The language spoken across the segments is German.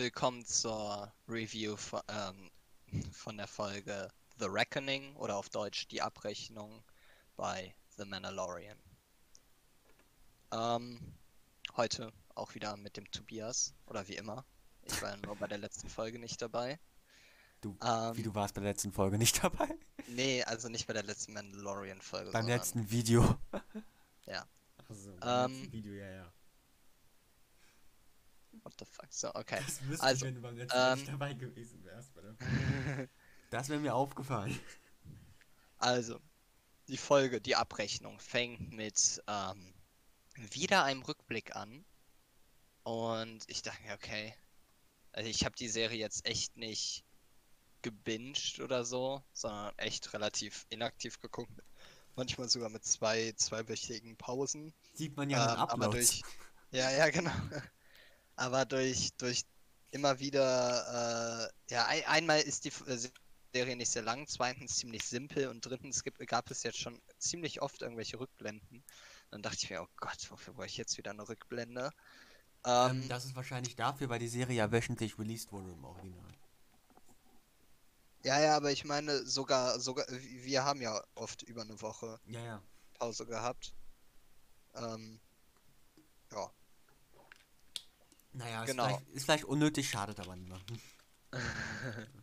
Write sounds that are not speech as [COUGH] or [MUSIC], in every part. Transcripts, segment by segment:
willkommen zur Review von, ähm, von der Folge The Reckoning oder auf Deutsch Die Abrechnung bei The Mandalorian. Ähm, heute auch wieder mit dem Tobias oder wie immer. Ich war ja nur bei der letzten Folge nicht dabei. Du, Ähm, wie du warst bei der letzten Folge nicht dabei? Nee, also nicht bei der letzten Mandalorian-Folge. Beim letzten Video. Ja. Achso, beim letzten Video, ja, ja. What the fuck? So, okay. Das wüsste Also, ich, wenn du beim letzten ähm, Mal nicht dabei gewesen wärst. Bei der [LAUGHS] das wäre mir aufgefallen. Also, die Folge, die Abrechnung fängt mit ähm, wieder einem Rückblick an. Und ich dachte mir, okay, also ich habe die Serie jetzt echt nicht gebinged oder so, sondern echt relativ inaktiv geguckt. Manchmal sogar mit zwei, zweiwöchigen Pausen. Sieht man ja Ähm, aber durch, ja, ja, genau. Aber durch, durch immer wieder, äh, ja, ein, einmal ist die äh, Serie nicht sehr lang, zweitens ziemlich simpel und drittens gibt, gab es jetzt schon ziemlich oft irgendwelche Rückblenden. Dann dachte ich mir, oh Gott, wofür brauche ich jetzt wieder eine Rückblende? Ähm, Ähm, das ist wahrscheinlich dafür, weil die Serie ja wöchentlich released wurde im Original. ja, ja, aber ich meine, sogar, sogar, wir haben ja oft über eine Woche Ja, ja. Pause gehabt. Ähm, ja. Naja, Genau. ist, vielleicht, ist vielleicht unnötig, schadet aber niemandem. [LAUGHS]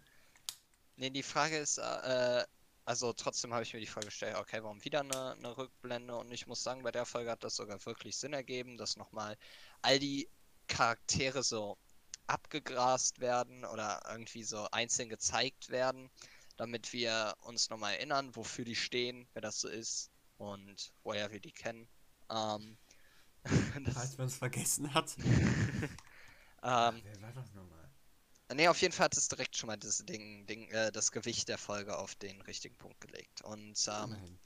Nee, die Frage ist, äh, also trotzdem habe ich mir die Frage gestellt, okay, warum wieder eine, eine Rückblende? Und ich muss sagen, bei der Folge hat das sogar wirklich Sinn ergeben, dass nochmal all die Charaktere so abgegrast werden oder irgendwie so einzeln gezeigt werden, damit wir uns nochmal erinnern, wofür die stehen, wer das so ist und woher wir die kennen. Ähm, [LAUGHS] das, Falls man es vergessen hat. [LAUGHS] ähm, Wer war das nochmal? Ne, auf jeden Fall hat es direkt schon mal das Ding, Ding äh, das Gewicht der Folge auf den richtigen Punkt gelegt. Und ähm,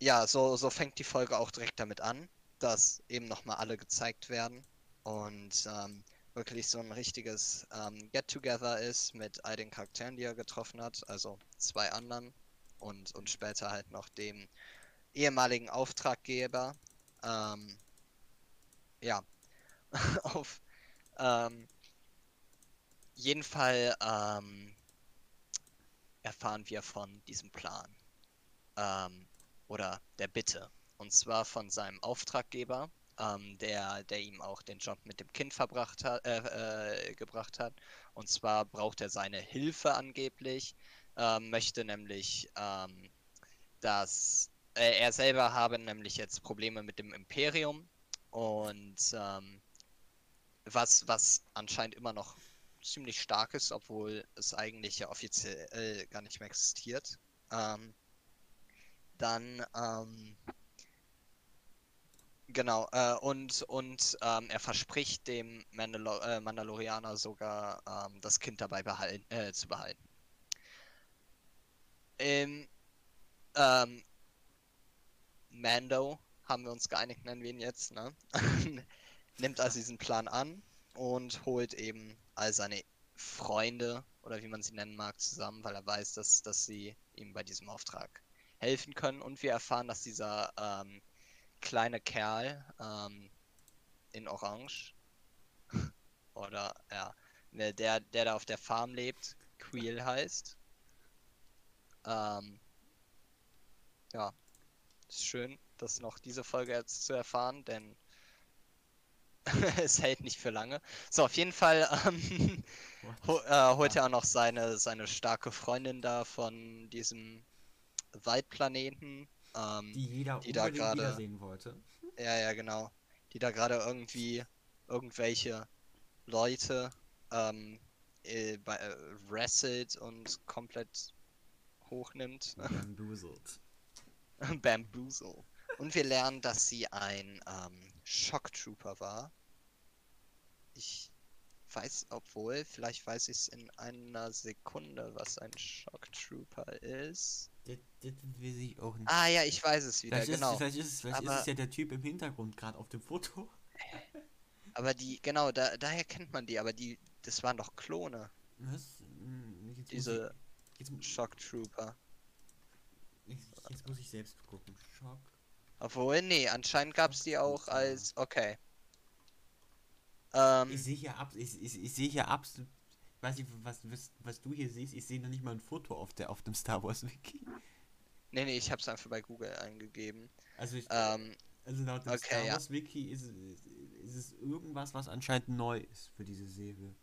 ja, so, so fängt die Folge auch direkt damit an, dass eben nochmal alle gezeigt werden und ähm, wirklich so ein richtiges ähm, Get-Together ist mit all den Charakteren, die er getroffen hat, also zwei anderen und, und später halt noch dem ehemaligen Auftraggeber. Ähm, ja, [LAUGHS] auf ähm, jeden Fall ähm, erfahren wir von diesem Plan ähm, oder der Bitte. Und zwar von seinem Auftraggeber, ähm, der, der ihm auch den Job mit dem Kind verbracht hat, äh, äh, gebracht hat. Und zwar braucht er seine Hilfe angeblich, ähm, möchte nämlich, ähm, dass äh, er selber habe nämlich jetzt Probleme mit dem Imperium und ähm, was, was anscheinend immer noch ziemlich stark ist, obwohl es eigentlich ja offiziell gar nicht mehr existiert. Ähm, dann, ähm, genau, äh, und, und ähm, er verspricht dem Mandalo äh, Mandalorianer sogar, ähm, das Kind dabei behalten, äh, zu behalten. Im, ähm, Mando haben wir uns geeinigt, nennen wir ihn jetzt, ne? [LAUGHS] Nimmt also diesen Plan an und holt eben all seine Freunde oder wie man sie nennen mag zusammen, weil er weiß, dass, dass sie ihm bei diesem Auftrag helfen können. Und wir erfahren, dass dieser ähm, kleine Kerl ähm, in Orange [LAUGHS] oder ja, ne, der, der da auf der Farm lebt, Queel heißt. Ähm, ja, ist schön, das noch diese Folge jetzt zu erfahren, denn [LAUGHS] es hält nicht für lange. So, auf jeden Fall ähm, ho äh, holt er auch noch seine, seine starke Freundin da von diesem Waldplaneten. Ähm, Die jeder die da gerade- wiedersehen wollte. ja, ja, genau. Die da gerade irgendwie irgendwelche Leute ähm, äh, bei, äh, wrestelt und komplett hochnimmt. Bamboozled. [LAUGHS] Bamboozle. Und wir lernen, dass sie ein ähm, Shock Trooper war. Ich weiß, obwohl, vielleicht weiß ich es in einer Sekunde, was ein Shock Trooper ist. Das, das weiß ich auch nicht. Ah ja, ich weiß es wieder, vielleicht, genau. ist, vielleicht, ist, es- vielleicht ist Aber- es ja der Typ im Hintergrund gerade auf dem Foto. [LAUGHS] Aber die, genau, da, daher kennt man die, aber die, das waren doch Klone, Was? Hm, Jetzt diese ich, jetzt, mu- Shock Trooper. jetzt, jetzt muss ich selbst gucken. Schock. Obwohl, nee, anscheinend gab es die auch als, okay. Ähm, Ich sehe hier, ab, ich, ich, ich sehe hier absolut. Ich weiß nicht, was, was, was du hier siehst. Ich sehe noch nicht mal ein Foto auf, der, auf dem Star Wars Wiki. nee, nee, ich habe es einfach bei Google eingegeben. Also, ich, Ähm, also laut dem okay, Star ja. Wars Wiki ist, es- ist es irgendwas, was anscheinend neu ist für diese Serie.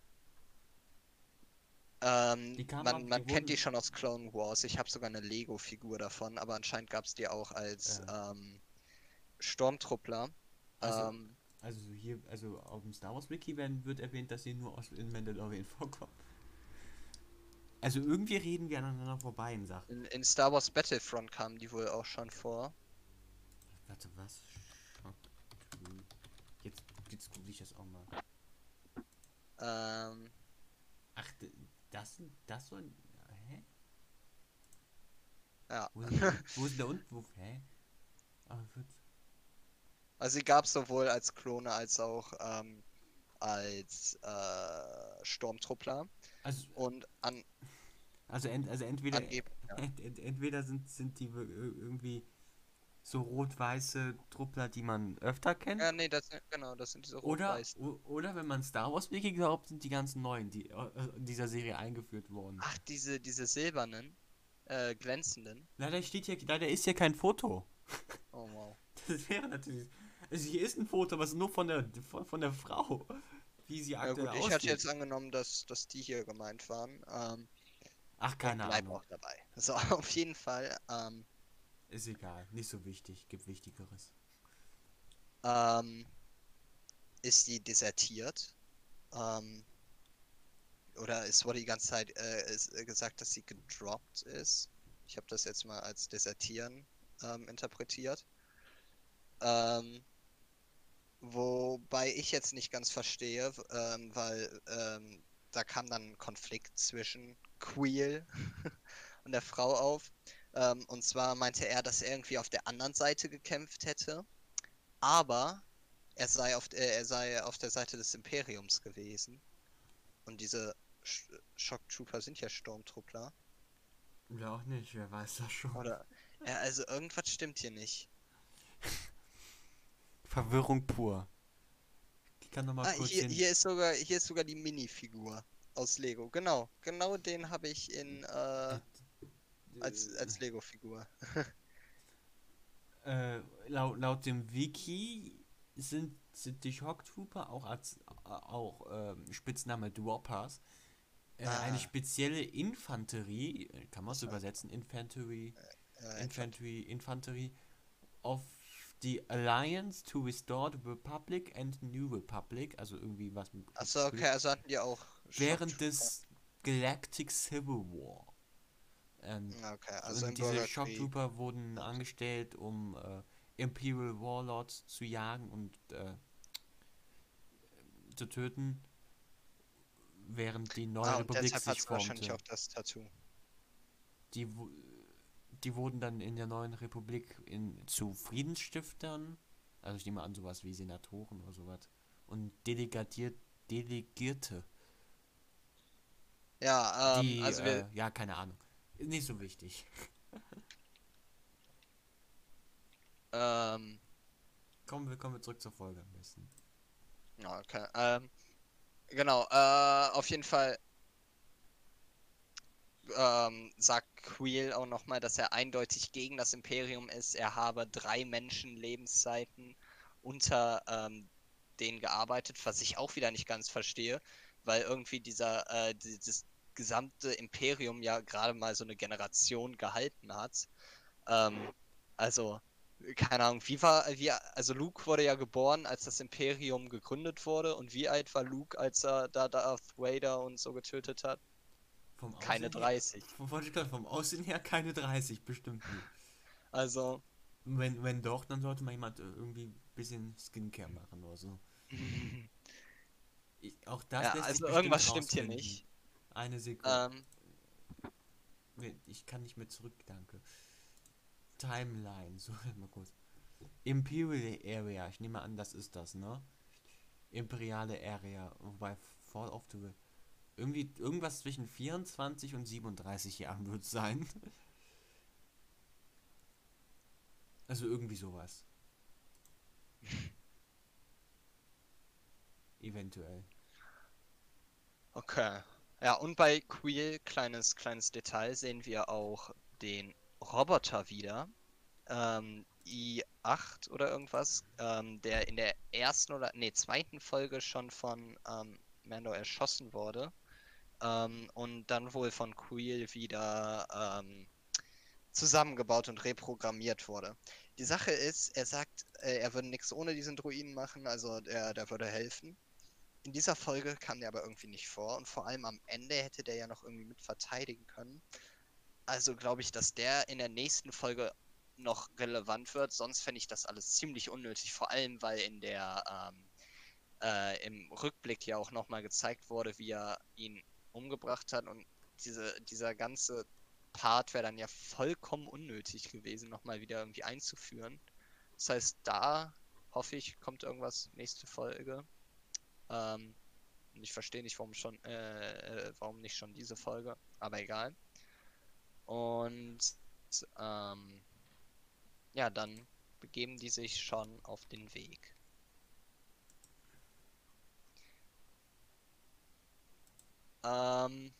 ähm, Die man ab- man die kennt die schon aus Clone Wars. Ich habe sogar eine Lego-Figur davon, aber anscheinend gab es die auch als ähm, Sturmtruppler. Also- ähm, Also hier, also auf dem Star Wars Wiki werden, wird erwähnt, dass sie nur aus in Mandalorian [LAUGHS] vorkommen. Also irgendwie reden wir aneinander vorbei in Sachen. in, in Star Wars Battlefront kamen die wohl auch schon vor. Warte, was? Jetzt, jetzt google ich das auch mal. Ähm, Ach, das sind, das so ein, hä? ja. Wo ist, denn- wo ist der und, wo, hä? Aber wird, Also sie gab es sowohl als Klone als auch ähm, als äh, Sturmtruppler. also, Und an also, ent, also entweder. Ja. ent, ent, entweder sind, sind die irgendwie so rot-weiße Truppler, die man öfter kennt. ja, nee, das genau, das sind diese Oder, rot-weiß. o- oder wenn man Star Wars Wiki glaubt, sind die ganzen neuen, die äh, in dieser Serie eingeführt worden. Ach, diese, diese silbernen, äh, glänzenden. Leider steht hier, leider ist hier kein Foto. Oh wow. [LAUGHS] Das wäre natürlich. Also hier ist ein Foto, aber es ist nur von der von, von der Frau. Wie sie Ja aktuell gut, ich aussieht. hatte jetzt angenommen, dass, dass die hier gemeint waren. Ähm, Ach, keine bleib Ahnung. auch dabei. So, [LAUGHS] auf jeden Fall. Ähm, Ist egal. Nicht so wichtig. Gibt Wichtigeres. ähm, ist die desertiert. Ähm, oder es wurde die ganze Zeit äh, ist, äh, gesagt, dass sie gedroppt ist. Ich habe das jetzt mal als desertieren ähm, interpretiert. Ähm, wobei ich jetzt nicht ganz verstehe, ähm, weil ähm, da kam dann ein Konflikt zwischen Queel [LAUGHS] und der Frau auf. Ähm, und zwar meinte er, dass er irgendwie auf der anderen Seite gekämpft hätte, aber er sei auf, äh, er sei auf der Seite des Imperiums gewesen. Und diese Sch Shock Trooper sind ja Sturmtruppler. Oder auch nicht, wer weiß das schon. Oder? Ja, also irgendwas stimmt hier nicht. [LAUGHS] Verwirrung pur. Ich kann noch mal Ah, kurz hier, hier ist sogar, hier ist sogar die Minifigur aus Lego. Genau, genau den habe ich in äh, als als Lego-Figur. [LAUGHS] Äh, laut, laut dem Wiki sind, sind die Shock Trooper auch als äh, auch ähm, Spitzname Dwarpers äh, Ah. eine spezielle Infanterie, äh, kann man es So. übersetzen, Infanterie, Äh, Infantry, Infanterie of the Alliance to restore the Republic and New Republic, also irgendwie was mit Achso, okay, also hatten die auch. Während des Galactic Civil War. Ähm, Okay, also und diese Shock Bürgerkrieg. Trooper wurden angestellt, um äh, Imperial Warlords zu jagen und äh, zu töten, während die neue Ah, Republik sich sie wahrscheinlich formte. auch das Tattoo. Die, die wurden dann in der neuen Republik in, zu Friedensstiftern, also ich nehme an, sowas wie Senatoren oder sowas, und Delegatiert, Delegierte, Ja, ähm, die, also äh, wir, ja, keine Ahnung, nicht so wichtig. [LAUGHS] ähm, Kommen wir, kommen wir zurück zur Folge am besten. okay, ähm, genau, äh, auf jeden Fall ähm, sagt Queel auch nochmal, dass er eindeutig gegen das Imperium ist. Er habe drei Menschen Lebenszeiten unter ähm, denen gearbeitet, was ich auch wieder nicht ganz verstehe, weil irgendwie dieser, äh, dieses gesamte Imperium ja gerade mal so eine Generation gehalten hat. Ähm, also, keine Ahnung, wie war, wie, also Luke wurde ja geboren, als das Imperium gegründet wurde und wie alt war Luke, als er da Darth Vader und so getötet hat? Vom Keine Aussehen 30. Her, vom, vom Aussehen her keine 30, bestimmt nicht. Also, Wenn, wenn doch, dann sollte mal jemand äh, irgendwie ein bisschen Skincare machen oder so. [LAUGHS] Ich, auch das ja, lässt also irgendwas stimmt hier nicht. Eine Sekunde. Ähm, Ich kann nicht mehr zurück, danke. Timeline, [LAUGHS] so mal kurz. Imperial Area, ich nehme an, das ist das, ne? Imperiale Area, wobei Fall of the irgendwie irgendwas zwischen 24 und 37 Jahren wird es sein. Also irgendwie sowas. eventuell. Okay. Ja, und bei Queel, kleines, kleines Detail, sehen wir auch den Roboter wieder. Ähm, I8 oder irgendwas, ähm, der in der ersten oder, nee, zweiten Folge schon von ähm, Mando erschossen wurde. Ähm, und dann wohl von Queel wieder ähm, zusammengebaut und reprogrammiert wurde. Die Sache ist, er sagt, äh, er würde nichts ohne diesen Druiden machen, also der, der würde helfen. In dieser Folge kam der aber irgendwie nicht vor und vor allem am Ende hätte der ja noch irgendwie mit verteidigen können. Also glaube ich, dass der in der nächsten Folge noch relevant wird, sonst fände ich das alles ziemlich unnötig, vor allem weil in der ähm, äh, im Rückblick ja auch nochmal gezeigt wurde, wie er ihn umgebracht hat und diese, dieser ganze Part wäre dann ja vollkommen unnötig gewesen, nochmal wieder irgendwie einzuführen. Das heißt, da hoffe ich, kommt irgendwas nächste Folge. Ähm, ich verstehe nicht, warum schon, äh, äh, warum nicht schon diese Folge, aber egal. Und ähm, ja, dann begeben die sich schon auf den Weg. Ähm,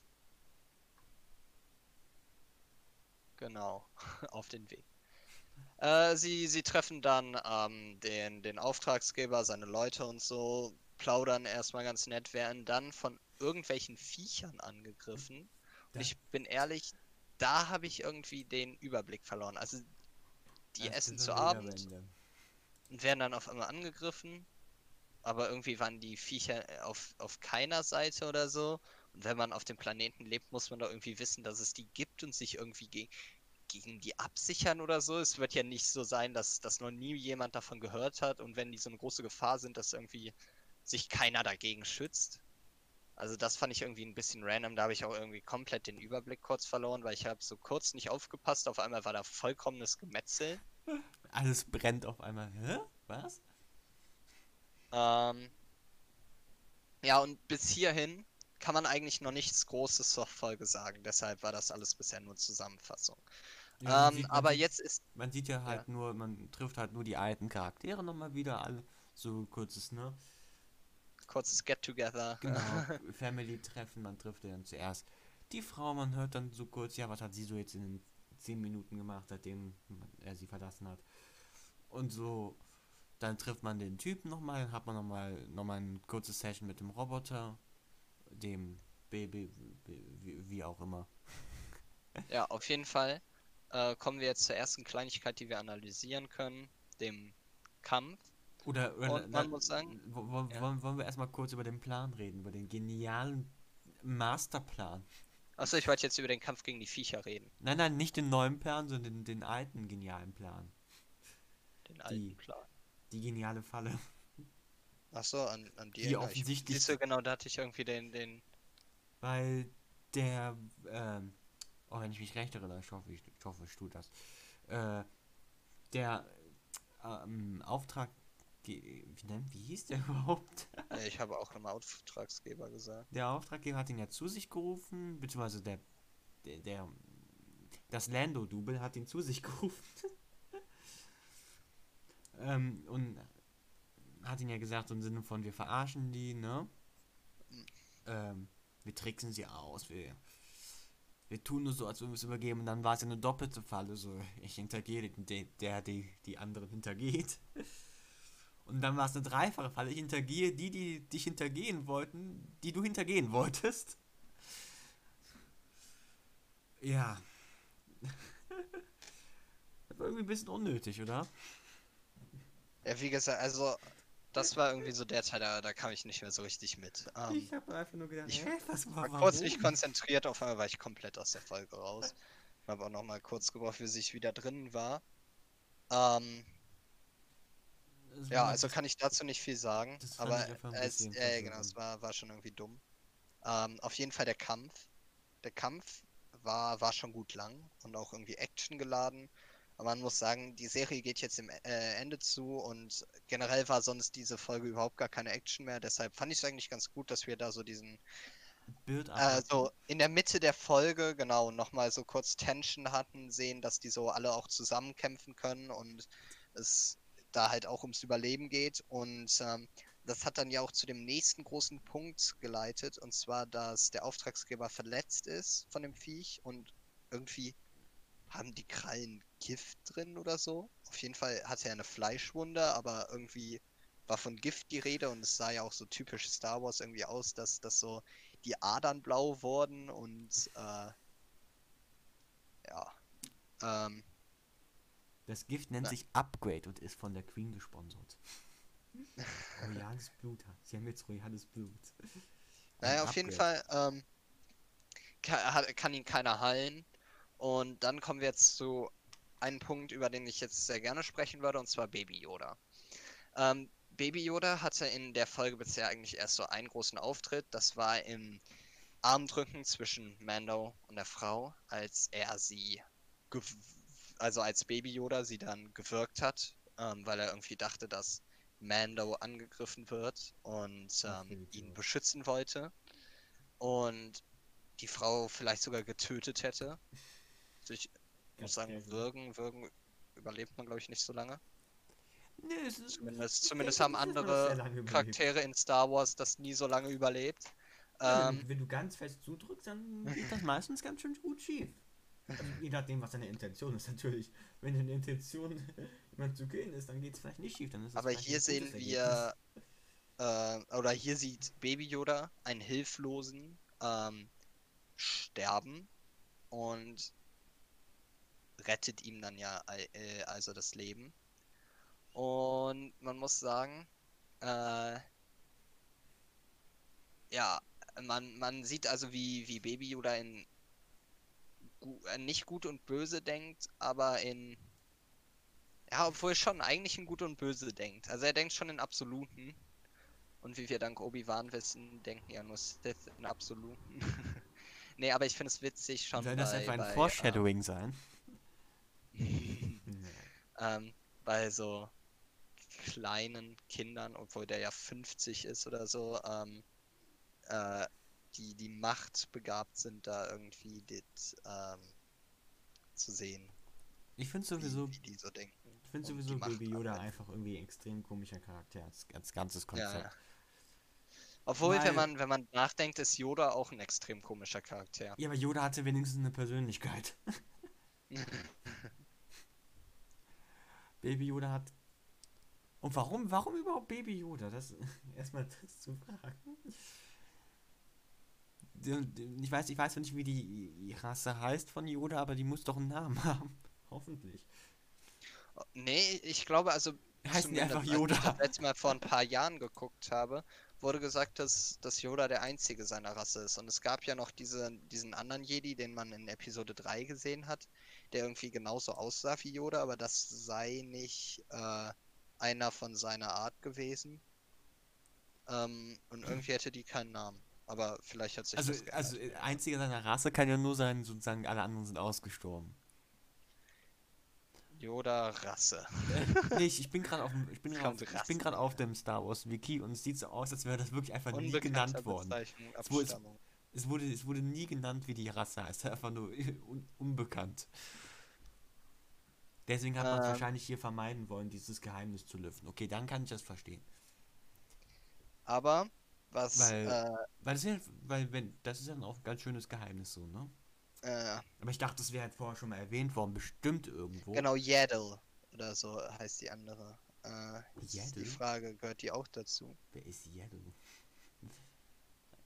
genau, [LAUGHS] auf den Weg. Äh, sie, sie treffen dann ähm, den, den Auftragsgeber, seine Leute und so, plaudern erstmal ganz nett, werden dann von irgendwelchen Viechern angegriffen. Und ich bin ehrlich, da habe ich irgendwie den Überblick verloren. Also die Das essen zu Abend und werden dann auf einmal angegriffen. Aber irgendwie waren die Viecher auf, auf keiner Seite oder so. Wenn man auf dem Planeten lebt, muss man doch irgendwie wissen, dass es die gibt und sich irgendwie ge gegen die absichern oder so. Es wird ja nicht so sein, dass, dass noch nie jemand davon gehört hat und wenn die so eine große Gefahr sind, dass irgendwie sich keiner dagegen schützt. Also das fand ich irgendwie ein bisschen random. Da habe ich auch irgendwie komplett den Überblick kurz verloren, weil ich habe so kurz nicht aufgepasst. Auf einmal war da vollkommenes Gemetzel. Alles brennt auf einmal. Hä? Was? Ähm, ja, und bis hierhin kann man eigentlich noch nichts Großes zur Folge sagen. Deshalb war das alles bisher nur Zusammenfassung. Ja, ähm, sieht- aber sieht- jetzt ist. Man sieht ja halt nur, man trifft halt nur die alten Charaktere nochmal wieder, alle so kurzes, ne? Kurzes Get-Together. Genau, [LAUGHS] Family-Treffen, man trifft ja dann zuerst die Frau, man hört dann so kurz, ja, was hat sie so jetzt in den 10 Minuten gemacht, seitdem er sie verlassen hat. Und so, dann trifft man den Typen nochmal, dann hat man nochmal noch mal eine kurze Session mit dem Roboter, dem Baby, wie, auch immer. [LAUGHS] Ja, auf jeden Fall äh, kommen wir jetzt zur ersten Kleinigkeit, die wir analysieren können, dem Kampf. Oder, oder Und man muss sagen- wo- wo- ja. wollen, wollen wir erstmal kurz über den Plan reden, über den genialen Masterplan. Achso, ich wollte jetzt über den Kampf gegen die Viecher reden. Nein, nein, nicht den neuen Plan, sondern den, den alten genialen Plan. Den alten Die- Plan. Die geniale Falle. Achso, an, an die Die offensichtlich- Siehst du, genau, da hatte ich irgendwie den, den. Weil der, ähm, oh, wenn ich mich recht erinnere, ich hoffe, ich, ich hoffe, ich tue das. Äh, der ähm, Auftrag, wie, nennt, wie hieß der [LAUGHS] überhaupt? Ich habe auch nochmal Auftragsgeber gesagt. Der Auftraggeber hat ihn ja zu sich gerufen, beziehungsweise der, der, der das Lando-Double hat ihn zu sich [LAUGHS] gerufen. ähm, und hat ihn ja gesagt, im Sinne von, wir verarschen die, ne? Ähm, wir tricksen sie aus, wir, wir tun nur so, als würden wir es übergeben, und dann war es ja eine doppelte Falle, so, ich hintergehe den, der, die, die anderen hintergeht. Und dann war es eine dreifache Falle. Ich hintergehe die, die dich hintergehen wollten, die du hintergehen wolltest. Ja. das [LAUGHS] war irgendwie ein bisschen unnötig, oder? Ja, wie gesagt, also das war irgendwie so der Teil, da, da kam ich nicht mehr so richtig mit. Ähm, habe einfach nur gedacht, ich hä, was war, war kurz nicht konzentriert, auf einmal war ich komplett aus der Folge raus. Ich habe auch noch mal kurz gebraucht, bis ich wieder drin war. Ähm, ja, also kann ich dazu nicht viel sagen, aber ich es, äh, genau, es war, war schon irgendwie dumm. Ähm, auf jeden Fall der Kampf. Der Kampf war, war schon gut lang und auch irgendwie Action geladen. Aber man muss sagen, die Serie geht jetzt im äh, Ende zu und generell war sonst diese Folge überhaupt gar keine Action mehr. Deshalb fand ich es eigentlich ganz gut, dass wir da so diesen Bild äh, so in der Mitte der Folge, genau, nochmal so kurz Tension hatten, sehen, dass die so alle auch zusammenkämpfen können und es da halt auch ums Überleben geht. Und ähm, das hat dann ja auch zu dem nächsten großen Punkt geleitet, und zwar, dass der Auftragsgeber verletzt ist von dem Viech und irgendwie haben die Krallen Gift drin oder so. Auf jeden Fall hatte er eine Fleischwunde, aber irgendwie war von Gift die Rede und es sah ja auch so typisch Star Wars irgendwie aus, dass das so die Adern blau wurden und äh, ja. Ähm, Das Gift nennt Na. sich Upgrade und ist von der Queen gesponsert. [LAUGHS] Royales Blut. Sie haben jetzt royales Blut. Naja, auf jeden Upgrade. Fall ähm, kann, kann ihn keiner heilen. Und dann kommen wir jetzt zu einem Punkt, über den ich jetzt sehr gerne sprechen würde, und zwar Baby Yoda. Ähm, Baby Yoda hatte in der Folge bisher eigentlich erst so einen großen Auftritt. Das war im Armdrücken zwischen Mando und der Frau, als er sie, also als Baby Yoda sie dann gewirkt hat, ähm, weil er irgendwie dachte, dass Mando angegriffen wird und ähm, ihn beschützen wollte. Und die Frau vielleicht sogar getötet hätte. Also ich muss sagen. Würgen, Würgen überlebt man, glaube ich, nicht so lange. Nee, es ist, Zumindest, zumindest haben andere. Charaktere in Star Wars das nie so lange überlebt. Ja, Ähm, wenn, du ganz fest zudrückst, dann geht das [LAUGHS] meistens ganz schön gut schief. Also, je nachdem, was deine Intention ist, natürlich. Wenn deine Intention, [LAUGHS] jemand zu killen ist, dann geht es vielleicht nicht schief. Dann ist aber hier sehen wir, äh, oder hier sieht Baby Yoda einen Hilflosen ähm, sterben und rettet ihm dann ja äh, also das Leben. Und man muss sagen, äh, ja, man, man sieht also, wie, wie Baby Yoda in gu äh, nicht gut und böse denkt, aber in ja, obwohl schon eigentlich in gut und böse denkt. Also er denkt schon in Absoluten. Und wie wir dank Obi-Wan wissen, denken ja nur Sith in Absoluten. [LAUGHS] nee, aber ich finde es witzig schon Soll das bei, etwa ein bei, Foreshadowing sein? [LAUGHS] Ähm, bei so kleinen Kindern, obwohl der ja 50 ist oder so, ähm, äh, die, die Macht begabt sind, da irgendwie das ähm, zu sehen, Ich finde wie, sowieso, wie die so denken. ich finde sowieso Baby Yoda anwenden. einfach irgendwie ein extrem komischer Charakter als, als ganzes Ja, Konzept. ja. Obwohl, Weil- wenn man, wenn man nachdenkt, ist Yoda auch ein extrem komischer Charakter. Ja, aber Yoda hatte wenigstens eine Persönlichkeit. [LAUGHS] [LAUGHS] Baby Yoda hat. Und warum, warum überhaupt Baby Yoda? Das [LAUGHS] erstmal das zu fragen. Ich weiß, ich weiß nicht, wie die Rasse heißt von Yoda, aber die muss doch einen Namen [LAUGHS] haben. Hoffentlich. Nee, ich glaube, also Heißen die einfach als ich Yoda? das letzte Mal vor ein paar Jahren geguckt habe, wurde gesagt, dass, dass Yoda der einzige seiner Rasse ist. Und es gab ja noch diese, diesen anderen Jedi, den man in Episode 3 gesehen hat, der irgendwie genauso aussah wie Yoda, aber das sei nicht äh, einer von seiner Art gewesen. Ähm, und irgendwie hätte die keinen Namen. Aber vielleicht hat sich Also, also äh, einziger seiner Rasse kann ja nur sein, sozusagen alle anderen sind ausgestorben. Yoda Rasse. Nee, ich, ich bin gerade auf dem, ich bin [LAUGHS] auf, ich bin auf dem Star Wars Wiki und es sieht so aus, als wäre das wirklich einfach nie genannt worden. Es wurde-. Es wurde, es wurde nie genannt, wie die Rasse heißt, einfach nur [LAUGHS] un, unbekannt. Deswegen hat man es Ähm. wahrscheinlich hier vermeiden wollen, dieses Geheimnis zu lüften. Okay, dann kann ich das verstehen. Aber was Weil- äh, Weil das ist ja, weil wenn, das ist ja auch ein ganz schönes Geheimnis so, ne? äh, Aber ich dachte, das wäre halt vorher schon mal erwähnt worden, bestimmt irgendwo. genau Yaddle oder so heißt die andere. Äh, ist die Yaddle? Frage, gehört die auch dazu? Wer ist Yellow?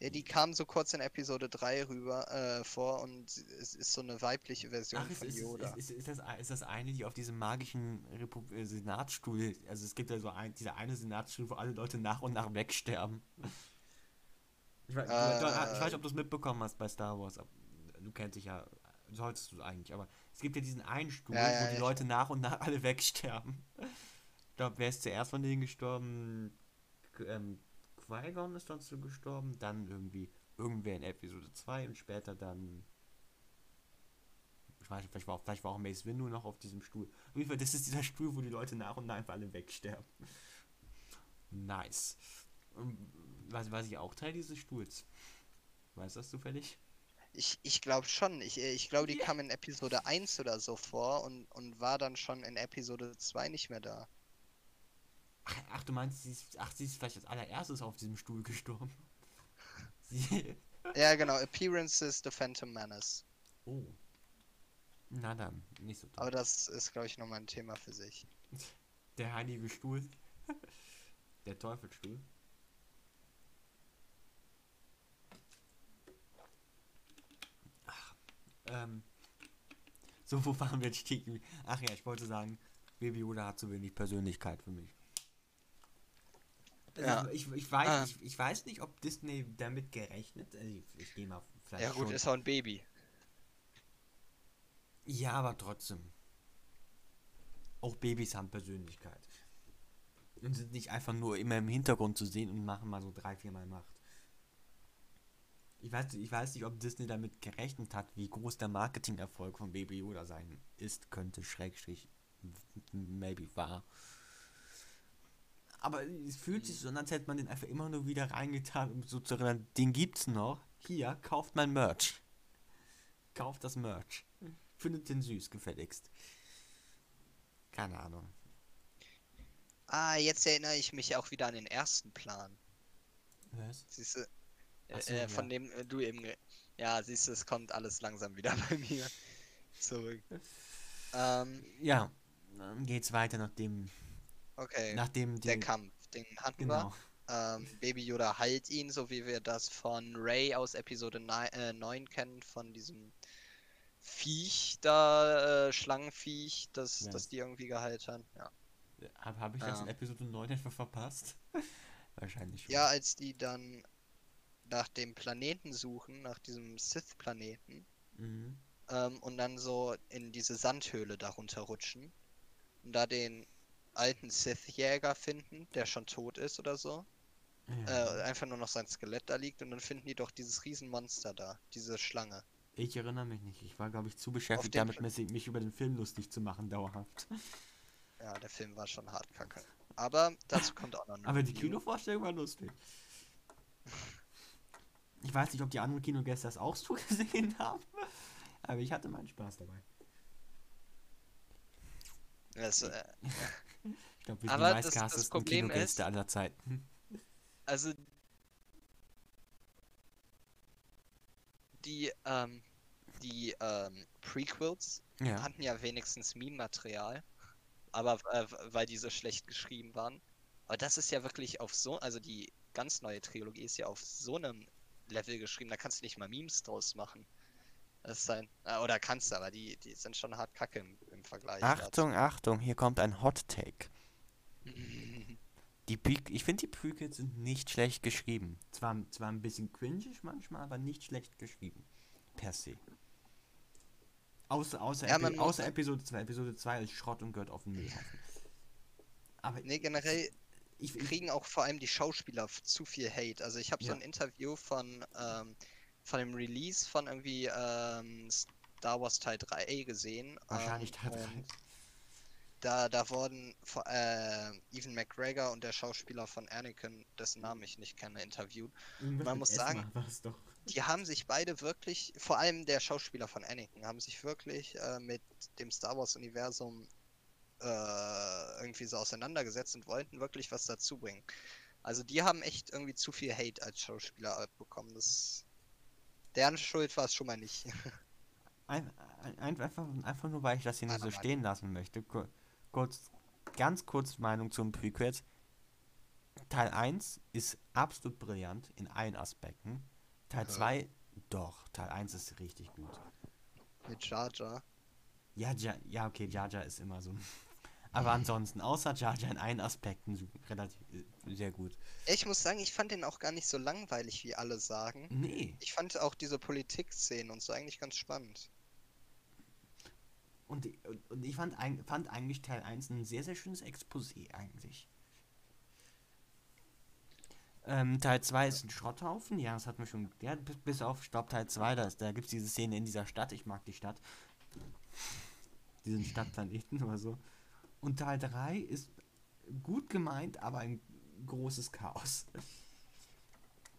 Ja, die kam so kurz in Episode 3 rüber äh, vor und es ist so eine weibliche Version Ach, von ist, Yoda. ist, ist, ist, das, ist das eine, die auf diesem magischen Repu äh, Senatsstuhl, also es gibt ja so ein, dieser eine Senatsstuhl, wo alle Leute nach und nach wegsterben. Ich weiß, Äh, du, ich weiß nicht, ob du es mitbekommen hast bei Star Wars. Du kennst dich ja, solltest du eigentlich, aber es gibt ja diesen einen Stuhl, Ja, ja, wo die Leute nach und nach alle [LAUGHS] wegsterben. Ich glaube, wer ist zuerst von denen gestorben? Ähm, Qui-Gon ist dazu gestorben, dann irgendwie irgendwer in Episode 2 und später dann ich weiß nicht, vielleicht war, auch, vielleicht war auch Mace Windu noch auf diesem Stuhl. Auf jeden Fall, das ist dieser Stuhl, wo die Leute nach und nach einfach alle wegsterben. Nice. Und was, was ich auch Teil dieses Stuhls. Weißt du das zufällig? Ich, ich glaube schon. Ich, äh, ich glaube, die Ja. kam in Episode 1 oder so vor und, und war dann schon in Episode 2 nicht mehr da. Ach, ach, du meinst, sie ist, ach, sie ist vielleicht als allererstes auf diesem Stuhl gestorben. [LAUGHS] Sie, Ja, genau. Appearances The Phantom Menace. oh. Na dann, nicht so Aber toll. das ist, glaube ich, nochmal ein Thema für sich. [LAUGHS] Der heilige Stuhl. [LAUGHS] Der Teufelsstuhl. Ach, ähm. So, wo waren wir jetzt? Ach ja, ich wollte sagen, Baby Yoda hat zu wenig Persönlichkeit für mich. Ja. Ich, ich, weiß, Ah. ich, ich weiß nicht, ob Disney damit gerechnet. Also ich, ich gehe mal vielleicht Ja, gut, schon. ist auch ein Baby. Ja, aber trotzdem. Auch Babys haben Persönlichkeit. Und sind nicht einfach nur immer im Hintergrund zu sehen und machen mal so drei, viermal Macht. Ich weiß, ich weiß nicht, ob Disney damit gerechnet hat, wie groß der Marketingerfolg von Baby Yoda sein ist, könnte, Schrägstrich, maybe war. Aber es fühlt sich so an, als hätte man den einfach immer nur wieder reingetan, um so zu erinnern, den gibt's noch. Hier, kauft mein Merch. Kauft das Merch. Findet den süß, gefälligst. Keine Ahnung. Ah, jetzt erinnere ich mich auch wieder an den ersten Plan. Was? Siehst du, Ach so, äh, von ja. dem äh, du eben. Ja, siehst du, es kommt alles langsam wieder [LAUGHS] bei mir zurück. Ähm, Ja, dann geht's weiter, nachdem, okay. nachdem Der die, Kampf, den hatten genau, wir. Ähm, Baby Yoda heilt ihn, so wie wir das von Ray aus Episode 9, äh, 9 kennen, von diesem Viech da, äh, Schlangenviech, das, Ja. das die irgendwie geheilt haben. Ja. habe hab ich jetzt in Ja. Episode 9 etwa verpasst? [LAUGHS] Wahrscheinlich schon. ja, als die dann nach dem Planeten suchen, nach diesem Sith-Planeten, Mhm. ähm, und dann so in diese Sandhöhle darunter rutschen und da den alten Sith-Jäger finden, der schon tot ist oder so. Ja. Äh, einfach nur noch sein Skelett da liegt und dann finden die doch dieses Riesenmonster da, diese Schlange. Ich erinnere mich nicht. Ich war, glaube ich, zu beschäftigt damit, mich, über den Film lustig zu machen, dauerhaft. Ja, der Film war schon hart kacke. Aber dazu kommt auch noch eine Aber die. Kinovorstellung war lustig. Ich weiß nicht, ob die anderen Kinogäste das auch so [LAUGHS] gesehen haben, aber ich hatte meinen Spaß dabei. Das, äh, [LAUGHS] Ich glaube, wir sind Aber die das- das Problem ist- aller Zeiten. also die, ähm, die ähm, Prequels Ja. hatten ja wenigstens Meme-Material, aber äh, weil die so schlecht geschrieben waren. Aber das ist ja wirklich auf so, also die ganz neue Trilogie ist ja auf so einem Level geschrieben, da kannst du nicht mal Memes draus machen. Das ist ein, äh, oder kannst du, aber die, die sind schon hart kacke im, im Vergleich. Achtung, Achtung, hier kommt ein Hot Take. dazu. [LAUGHS] Die Pre ich finde, die Prequels sind nicht schlecht geschrieben. Zwar, zwar ein bisschen cringig manchmal, aber nicht schlecht geschrieben. Per se. Außer, außer, Ja, Epi außer Episode 2. Episode 2 ist Schrott und gehört auf den Müllhaufen. Aber nee, generell ich, kriegen auch vor allem die Schauspieler zu viel Hate. Also ich habe so Ja. ein Interview von, ähm, von dem Release von irgendwie ähm, Star Wars Teil 3 gesehen. wahrscheinlich ähm, Teil drei. und Da, da wurden äh, Evan McGregor und der Schauspieler von Anakin, dessen Namen ich nicht kenne, interviewt. Irgendwas man muss sagen-. Die haben sich beide wirklich, vor allem der Schauspieler von Anakin, haben sich wirklich äh, mit dem Star Wars-Universum äh, irgendwie so auseinandergesetzt und wollten wirklich was dazu bringen. Also die haben echt irgendwie zu viel Hate als Schauspieler abbekommen. Das deren Schuld war es schon mal nicht. [LAUGHS] Ein, ein, ein, einfach, einfach nur, weil ich das hier nur so Meiner stehen lassen möchte. Ku- Kurz, ganz kurz Meinung zum Prequels. Teil 1 ist absolut brillant in allen Aspekten. Teil Ja. 2, doch, Teil 1 ist richtig gut. Mit Jar Jar. Ja, ja, ja okay, Jar Jar ist immer so. [LAUGHS] Aber ansonsten, außer Jar Jar in allen Aspekten relativ äh, sehr gut. Ich muss sagen, ich fand den auch gar nicht so langweilig, wie alle sagen. Nee. Ich fand auch diese Politik-Szenen und so eigentlich ganz spannend. Und, und, und ich fand, fand eigentlich Teil 1 ein sehr, sehr schönes Exposé eigentlich. Ähm, Teil 2 ist ein Schrotthaufen, ja, das hat mir schon geklärt, bis, bis auf, ich glaube, Teil 2, da, ist- da gibt es diese Szene in dieser Stadt, ich mag die Stadt. Diesen Stadtplaneten oder so. Und Teil 3 ist gut gemeint, aber ein großes Chaos.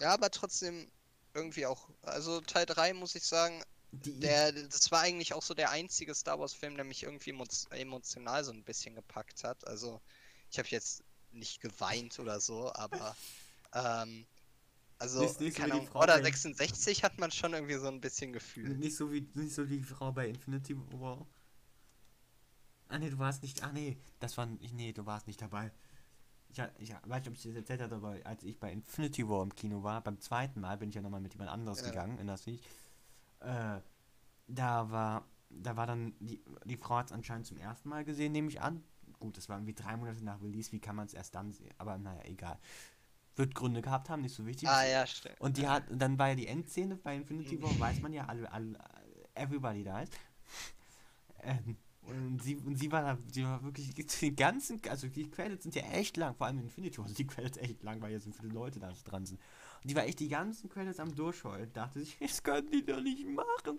Ja, aber trotzdem irgendwie auch. Also Teil 3 muss ich sagen, Die, der, das war eigentlich auch so der einzige Star Wars-Film, der mich irgendwie emo emotional so ein bisschen gepackt hat. Also ich habe jetzt nicht geweint oder so, aber [LAUGHS] ähm, also Nicht- nicht so Order bei- 66 hat man schon irgendwie so ein bisschen Gefühl. Nicht so wie nicht so die Frau bei Infinity War. Ah nee, du warst nicht. Ah nee, das war ich nee, du warst nicht dabei. Ich, ich weiß nicht, ob ich das erzählt habe, aber als ich bei Infinity War im Kino war, beim zweiten Mal bin ich ja nochmal mit jemand anderes Ja. gegangen, in das nicht. Äh, da war da war dann die, die Frau hat es anscheinend zum ersten Mal gesehen, nehme ich an. Gut, das war irgendwie drei Monate nach Release, wie kann man es erst dann sehen? Aber naja, egal. Wird Gründe gehabt haben, nicht so wichtig. Ah ja, stimmt. Und die hat, dann war ja die Endszene bei Infinity War, weiß man ja, alle, alle, everybody dies. Ähm, und sie, und sie war da, sie war wirklich, die ganzen, also die Credits sind ja echt lang, vor allem in Infinity War sind [LAUGHS] die Credits echt lang, weil ja so viele Leute da dran sind. Und die war echt die ganzen Credits am Durchheulen, dachte sich, [LAUGHS] das können die doch nicht machen.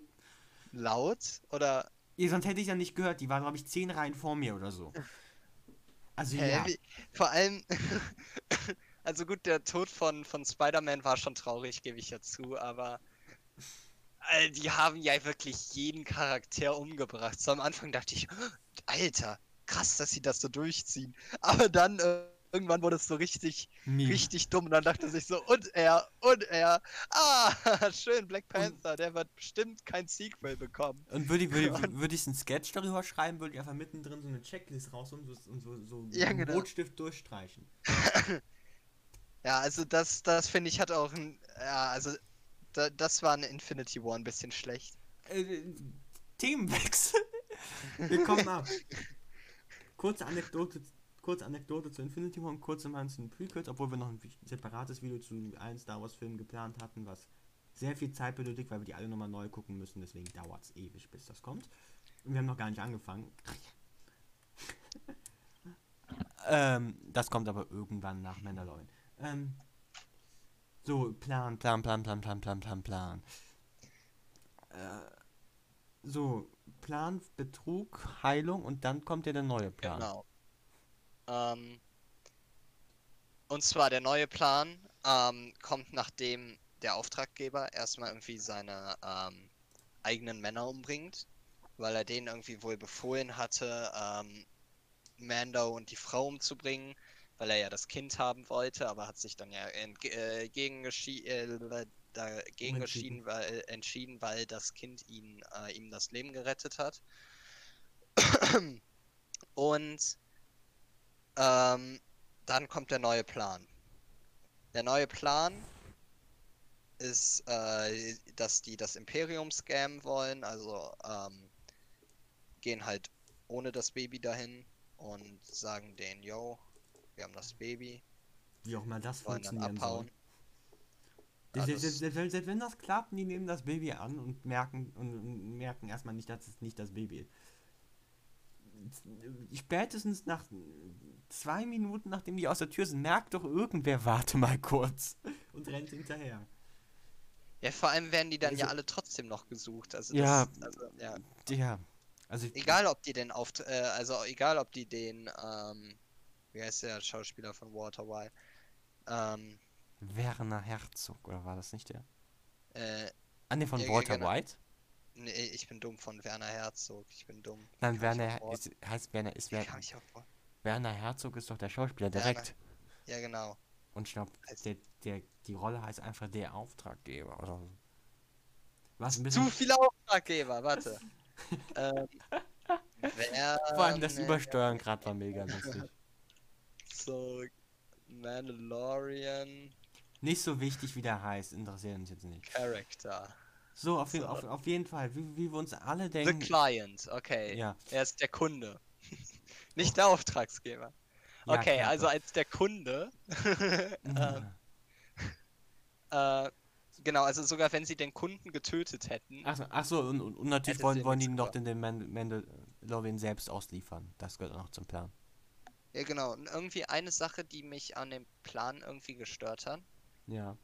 Laut oder Ja, sonst hätte ich ja nicht gehört, die war, glaube ich, zehn Reihen vor mir oder so. Also ja, wie, vor allem, [LAUGHS] also gut, der Tod von, von Spider-Man war schon traurig, gebe ich ja zu, aber die haben ja wirklich jeden Charakter umgebracht. So am Anfang dachte ich, [GASPS] Alter, krass, dass sie das so durchziehen. Aber dann äh, irgendwann wurde es so richtig, Meme. richtig dumm. Und dann dachte sich so, und er, und er. Ah, [LAUGHS] schön, Black Panther, der wird bestimmt kein Sequel bekommen. Und würde ich, würde, ich- würde ich einen Sketch darüber schreiben, würde ich einfach mittendrin so eine Checklist raus und so, und so, so Ja, genau. Rotstift durchstreichen. [LAUGHS] Ja, also das, das finde ich hat auch ein, ja, also da, das war in Infinity War ein bisschen schlecht. Äh, Themenwechsel. [LAUGHS] Wir kommen ab. Kurze Anekdote, kurze Anekdote zu Infinity War und kurze mal zu den Prequels, obwohl wir noch ein separates Video zu allen Star Wars Filmen geplant hatten, was sehr viel Zeit benötigt, weil wir die alle nochmal neu gucken müssen, deswegen dauert es ewig, bis das kommt. Und wir haben noch gar nicht angefangen. [LAUGHS] ähm, das kommt aber irgendwann nach Mandalorian. Ähm, so, Plan, Plan, Plan, Plan, Plan, Plan, Plan, Plan. Äh, so, Plan, Betrug, Heilung und dann kommt ja der neue Plan. Genau. Ähm, und zwar der neue Plan ähm, kommt nachdem der Auftraggeber erstmal irgendwie seine ähm, eigenen Männer umbringt, weil er denen irgendwie wohl befohlen hatte, ähm, Mando und die Frau umzubringen, weil er ja das Kind haben wollte, aber hat sich dann ja entge äh, äh, dagegen geschieden, weil, entschieden, weil das Kind ihn, äh, ihm das Leben gerettet hat. Und ähm, dann kommt der neue Plan. Der neue Plan ist, äh, dass die das Imperium scammen wollen, also ähm, gehen halt ohne das Baby dahin und sagen denen, yo, wir haben das Baby, Wie auch immer das funktionieren soll. Ja, Ja, selbst, selbst, selbst, wenn das klappt, die nehmen das Baby an und merken und, merken erstmal nicht, dass es nicht das Baby ist. Spätestens nach zwei Minuten, nachdem die aus der Tür sind, merkt doch irgendwer, warte mal kurz und rennt hinterher. Ja, vor allem werden die dann ja Also- alle trotzdem noch gesucht. Also Ja. das, also, ja. Ja, also Egal ob die den auf, äh, also egal ob die den, ähm, wie heißt der Schauspieler von Walter White? Ähm, Werner Herzog, oder war das nicht der? äh, Ah, ne, von Ja, Walter genau. White? nee, ich bin dumm von Werner Herzog. Ich bin dumm. Nein, Werner ist, heißt Werner ist Wie Wer, kam ich auf Wort? Werner Herzog ist doch der Schauspieler Werner. direkt. Ja, genau. Und ich glaube, der, der, die Rolle heißt einfach der Auftraggeber oder so. Was ein Zu viele Auftraggeber, warte. [LAUGHS] ähm, Vor allem das Werner Übersteuern gerade war mega lustig. So, Mandalorian Nicht so wichtig, wie der heißt, interessiert uns jetzt nicht. Character. So, auf, je- So. auf, auf jeden Fall, wie, wie wir uns alle The denken. Client, okay. Ja, Er ist der Kunde. [LAUGHS] Nicht der Auftragsgeber. ja, okay, klar, also als der Kunde. Mhm. [LAUGHS] äh, genau, also sogar wenn sie den Kunden getötet hätten. Ach, so- ach so, und, und und natürlich wollen, wollen die noch den, den Mand- Mandalorian selbst ausliefern. Das gehört auch noch zum Plan. Ja, genau. Und irgendwie eine Sache, die mich an dem Plan irgendwie gestört hat. Ja.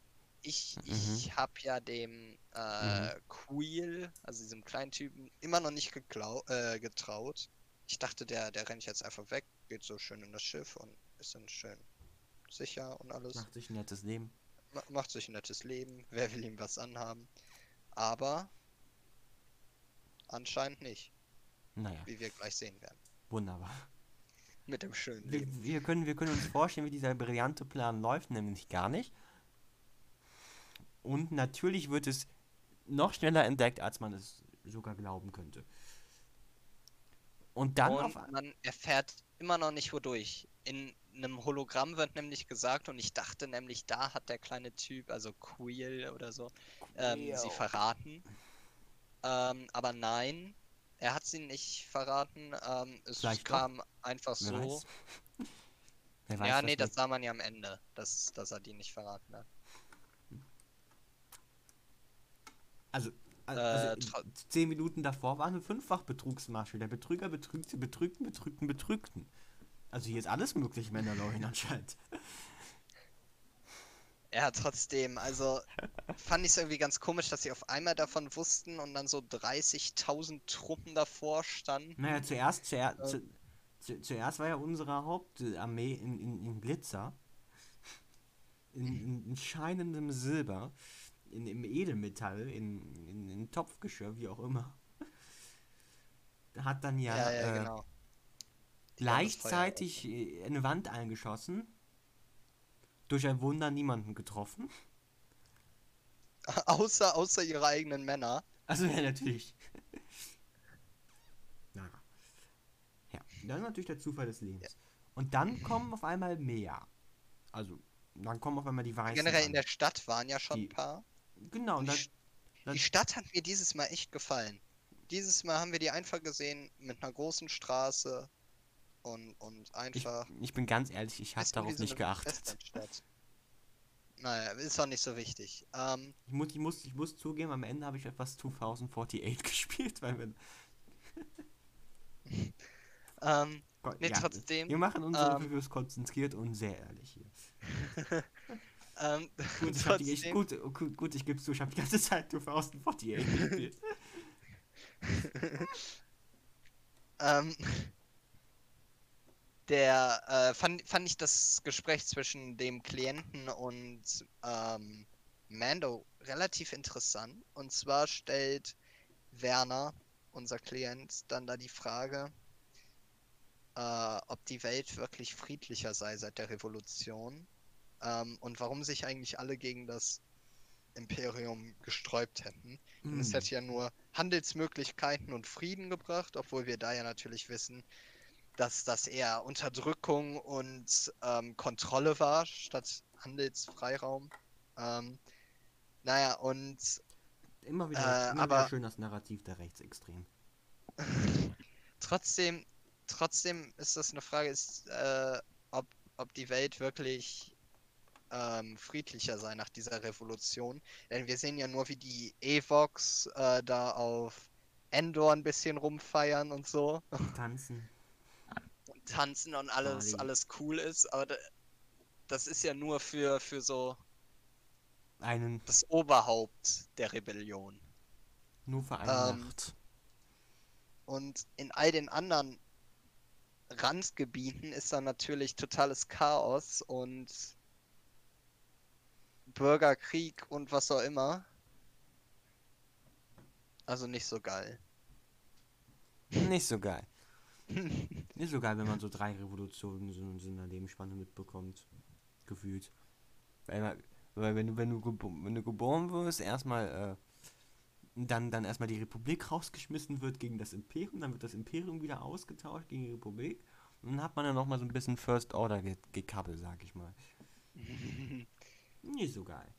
Ich, Mhm. ich habe ja dem äh, Queel, also diesem kleinen Typen, immer noch nicht geklau äh, getraut. Ich dachte, der, der rennt jetzt einfach weg, geht so schön in das Schiff und ist dann schön sicher und alles. Macht sich ein nettes Leben. Ma macht sich ein nettes Leben. Wer will ihm was anhaben? Aber anscheinend nicht, Naja, wie wir gleich sehen werden. wunderbar. Mit dem schönen Wir, Leben. wir, können, wir können uns vorstellen, wie dieser brillante Plan läuft, nämlich gar nicht. Und natürlich wird es noch schneller entdeckt, als man es sogar glauben könnte. Und dann Und man erfährt immer noch nicht wodurch. In einem Hologramm wird nämlich gesagt, und ich dachte nämlich, da hat der kleine Typ, also Queel oder so, ähm, sie verraten. Ähm, aber nein, er hat sie nicht verraten. Ähm, es Vielleicht doch. kam einfach wer so. weiß. [LAUGHS] Wer weiß, ja, nee, das sah man ja am Ende, dass, dass er die nicht verraten hat. Also, al- Äh, also zehn Minuten davor war eine Fünffach-Betrugsmasche. Der Betrüger betrügt, betrügten, betrügten, betrügten. Also hier ist alles möglich, Mandalorian anscheinend. [LAUGHS] Ja, trotzdem, also fand ich es irgendwie ganz komisch, dass sie auf einmal davon wussten und dann so 30.000 Truppen davor standen. Naja, zuerst, zuer, Ähm. zu, zu, zuerst war ja unsere Hauptarmee in, in, in Glitzer. In, in, in scheinendem Silber. In, Im Edelmetall, in, in, in Topfgeschirr, wie auch immer. Hat dann ja, Ja, ja, äh, genau. Gleichzeitig äh, eine Wand eingeschossen. Durch ein Wunder niemanden getroffen. [LAUGHS] Außer, außer ihre eigenen Männer. Also ja, natürlich. [LAUGHS] Na. Ja, das ist natürlich der Zufall des Lebens. Und dann kommen auf einmal mehr. Also, dann kommen auf einmal die Weißen. Generell in an. der Stadt waren ja schon Die- ein paar. Genau, und Die, dann, dann die Stadt hat mir dieses Mal echt gefallen. Dieses Mal haben wir die einfach gesehen mit einer großen Straße und, und ich, einfach. ich bin ganz ehrlich, ich habe darauf so nicht geachtet. Naja, ist auch nicht so wichtig. Ähm, Ich muss, ich, muss, ich muss zugeben, am Ende habe ich etwas 2048 [LAUGHS] gespielt, weil wir. [LAUGHS] ähm, Gott, nee, ja, trotzdem. Wir machen unsere ähm, Reviews konzentriert und sehr ehrlich hier. [LAUGHS] Ähm, Gut, ich, hab die, ich, trotzdem- gut, gut, gut, ich gebe zu, ich habe die ganze Zeit 2048 gespielt. Ähm, der äh, fand, fand ich das Gespräch zwischen dem Klienten und ähm, Mando relativ interessant. Und zwar stellt Werner, unser Klient, dann da die Frage, äh, ob die Welt wirklich friedlicher sei seit der Revolution ähm, und warum sich eigentlich alle gegen das Imperium gesträubt hätten. Und es Hm. hätte ja nur Handelsmöglichkeiten und Frieden gebracht, obwohl wir da ja natürlich wissen, dass das eher Unterdrückung und ähm, Kontrolle war, statt Handelsfreiraum. Ähm, naja, und Immer wieder, Äh, immer wieder aber- schön das Narrativ der Rechtsextremen. [LAUGHS] trotzdem, trotzdem ist das eine Frage, ist, äh, ob, ob die Welt wirklich ähm, friedlicher sei nach dieser Revolution. Denn wir sehen ja nur, wie die Evox äh, da auf Endor ein bisschen rumfeiern und so. Tanzen. Tanzen und alles, alles cool ist, aber da, das ist ja nur für, für so Einen das Oberhaupt der Rebellion. nur für eine Ähm, Nacht. Und in all den anderen Randgebieten ist dann natürlich totales Chaos und Bürgerkrieg und was auch immer. Also nicht so geil. Nicht so geil. [LAUGHS] Nicht so geil, wenn man so drei Revolutionen so in so einer Lebensspanne mitbekommt. Gefühlt. Weil, weil wenn du, wenn du, wenn du geboren wirst, erstmal, äh, dann, dann erstmal die Republik rausgeschmissen wird gegen das Imperium, dann wird das Imperium wieder ausgetauscht gegen die Republik. Und dann hat man ja nochmal so ein bisschen First Order ge gekabbelt, sag ich mal. [LAUGHS] Nicht so geil.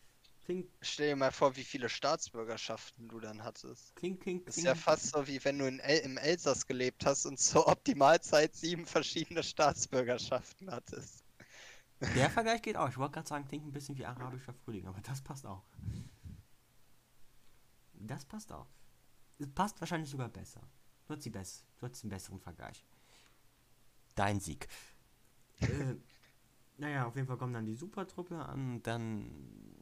Klingt, Stell dir mal vor, wie viele Staatsbürgerschaften du dann hattest. klingt, klingt, klingt. ist ja fast so, wie wenn du in El im Elsass gelebt hast und zur Optimalzeit sieben verschiedene Staatsbürgerschaften hattest. Der [LAUGHS] Vergleich geht auch. Ich wollte gerade sagen, klingt ein bisschen wie arabischer Frühling, aber das passt auch. Das passt auch. Es passt wahrscheinlich sogar besser. Du hast, die bess du hast den besseren Vergleich. Dein Sieg. äh, [LAUGHS] naja, auf jeden Fall kommt dann die Supertruppe an und dann.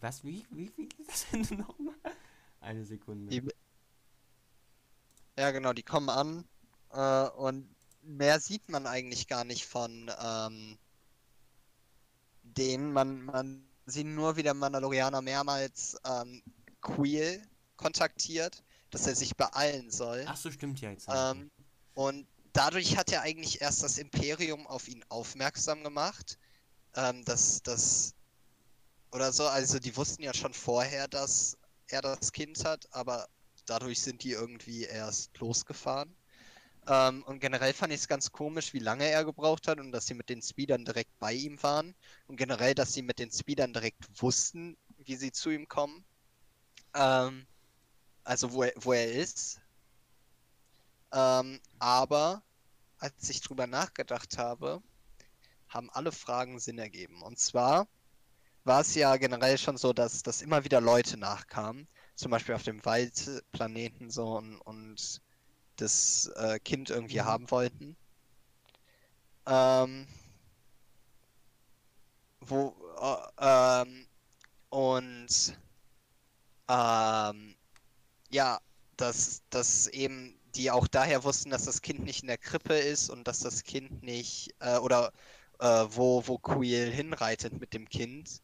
Was, wie, wie, wie geht das Ende [LAUGHS] nochmal? Eine Sekunde. Die, ja, genau, die kommen an äh, und mehr sieht man eigentlich gar nicht von ähm, denen. Man, man sieht nur, wie der Mandalorianer mehrmals ähm, Queel kontaktiert, dass er sich beeilen soll. Ach so, stimmt ja jetzt. Ähm, und dadurch hat ja eigentlich erst das Imperium auf ihn aufmerksam gemacht. Ähm, dass das oder so, also die wussten ja schon vorher, dass er das Kind hat, aber dadurch sind die irgendwie erst losgefahren. Ähm, und generell fand ich es ganz komisch, wie lange er gebraucht hat und dass sie mit den Speedern direkt bei ihm waren. Und generell, dass sie mit den Speedern direkt wussten, wie sie zu ihm kommen. Ähm, also wo er, wo er ist. Ähm, aber als ich drüber nachgedacht habe, haben alle Fragen Sinn ergeben. Und zwar war es ja generell schon so, dass, dass immer wieder Leute nachkamen. Zum Beispiel auf dem Waldplaneten so und, und das äh, Kind irgendwie mhm. haben wollten. Ähm, wo äh, ähm, und ähm, ja, dass, dass eben die auch daher wussten, dass das Kind nicht in der Krippe ist und dass das Kind nicht äh, oder äh, wo, wo Quill hinreitet mit dem Kind.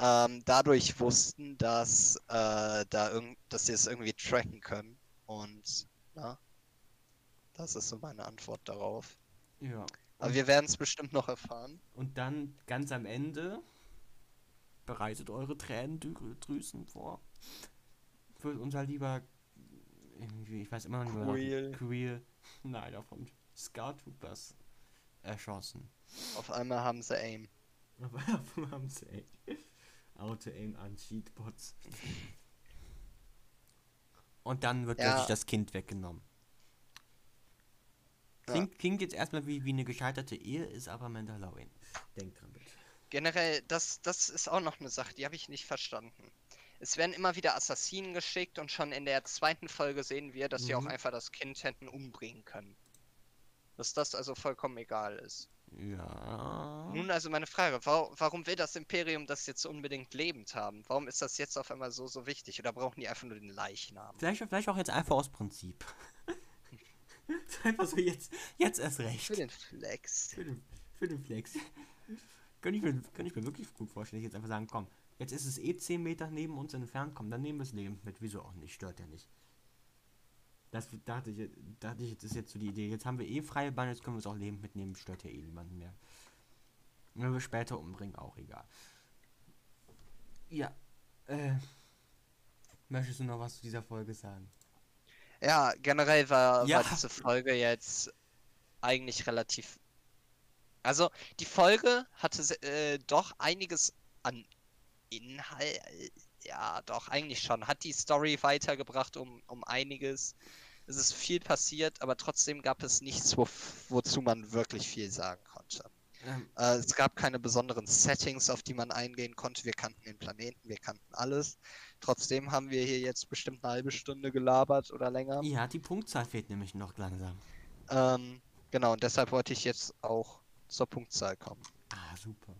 Ähm, dadurch wussten, dass, äh, da irgend, dass sie es irgendwie tracken können. Und na, das ist so meine Antwort darauf. Ja. Aber wir werden es bestimmt noch erfahren. Und dann ganz am Ende bereitet eure Tränendrüsen vor. Wird unser lieber irgendwie, ich weiß immer noch nicht, Queel. Queel, leider vom [LAUGHS] Scout Troopers erschossen. Auf einmal haben sie Aim. [LAUGHS] Auf einmal haben sie Aim. Auto-Aim an Cheatbots. Und dann wird ja. das Kind weggenommen. Klingt, ja. klingt jetzt erstmal wie, wie eine gescheiterte Ehe, ist aber Mandalorian. Denkt dran bitte. Generell, das, das ist auch noch eine Sache, die habe ich nicht verstanden. Es werden immer wieder Assassinen geschickt und schon in der zweiten Folge sehen wir, dass mhm. sie auch mhm. einfach das Kind hätten umbringen können. Dass das also vollkommen egal ist. Ja. Nun also meine Frage, warum, warum will das Imperium das jetzt unbedingt lebend haben? Warum ist das jetzt auf einmal so, so wichtig? Oder brauchen die einfach nur den Leichnam? Vielleicht, vielleicht auch jetzt einfach aus Prinzip. [LAUGHS] einfach so jetzt, jetzt erst recht. Für den Flex. Für den, für den Flex. könnte, ich mir, könnte ich mir wirklich gut vorstellen, ich jetzt einfach sagen, komm, jetzt ist es eh 10 Meter neben uns entfernt, komm, dann nehmen wir es lebend mit. Wieso auch nicht, stört ja nicht. Das dachte ich, dachte ich, das ist jetzt so die Idee. Jetzt haben wir eh freie Bahn, jetzt können wir es auch lebend mitnehmen, stört ja eh niemanden mehr. Und wenn wir später umbringen, auch egal. Ja, äh, möchtest du noch was zu dieser Folge sagen? Ja, generell war, ja. war diese Folge jetzt eigentlich relativ. Also, die Folge hatte äh, doch einiges an Inhalt, ja, doch, eigentlich schon. Hat die Story weitergebracht um, um einiges. Es ist viel passiert, aber trotzdem gab es nichts, wo, wozu man wirklich viel sagen konnte. Ähm. Äh, es gab keine besonderen Settings, auf die man eingehen konnte. Wir kannten den Planeten, wir kannten alles. Trotzdem haben wir hier jetzt bestimmt eine halbe Stunde gelabert oder länger. Ja, die Punktzahl fehlt nämlich noch langsam. Ähm, genau, und deshalb wollte ich jetzt auch zur Punktzahl kommen. Ah, super.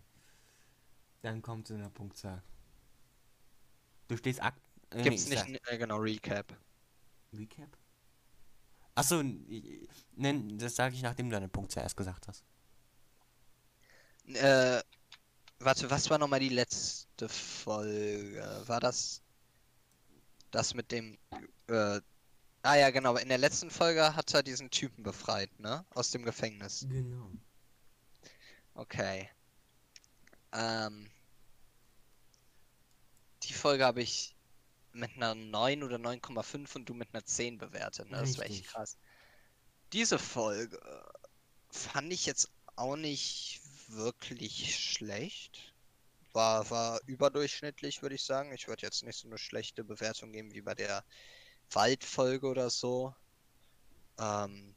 Dann kommt zu einer Punktzahl. Du stehst akt. Äh, Gibt's nee, nicht, äh, genau, Recap. Recap? Achso, nenn, das sage ich, nachdem du deine Punkt zuerst gesagt hast. Äh, warte, was war nochmal die letzte Folge? War das das mit dem, äh, ah ja, genau, in der letzten Folge hat er diesen Typen befreit, ne? Aus dem Gefängnis. Genau. Okay. Ähm, die Folge habe ich mit einer 9 oder 9,5 und du mit einer 10 bewertet. Ne? Das war echt krass. Diese Folge fand ich jetzt auch nicht wirklich schlecht. War, war überdurchschnittlich, würde ich sagen. Ich würde jetzt nicht so eine schlechte Bewertung geben wie bei der Waldfolge oder so. Ähm,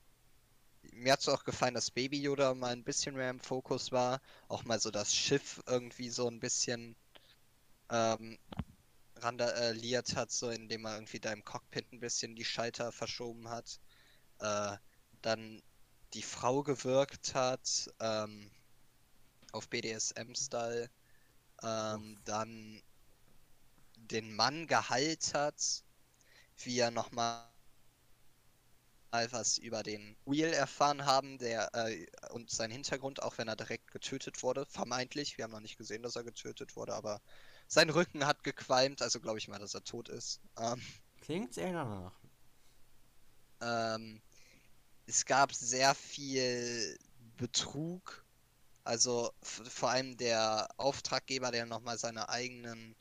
mir hat es auch gefallen, dass Baby Yoda mal ein bisschen mehr im Fokus war. Auch mal so das Schiff irgendwie so ein bisschen ähm, randaliert hat, so indem er irgendwie da im Cockpit ein bisschen die Schalter verschoben hat. Äh, dann die Frau gewirkt hat ähm, auf BDSM-Style. Ähm, dann den Mann geheilt hat, wie er nochmal was über den Wheel erfahren haben, der äh, und sein Hintergrund, auch wenn er direkt getötet wurde, vermeintlich. Wir haben noch nicht gesehen, dass er getötet wurde, aber sein Rücken hat gequalmt, also glaube ich mal, dass er tot ist. Ähm, Klingt sehr danach. Ähm, es gab sehr viel Betrug. Also vor allem der Auftraggeber, der nochmal seine eigenen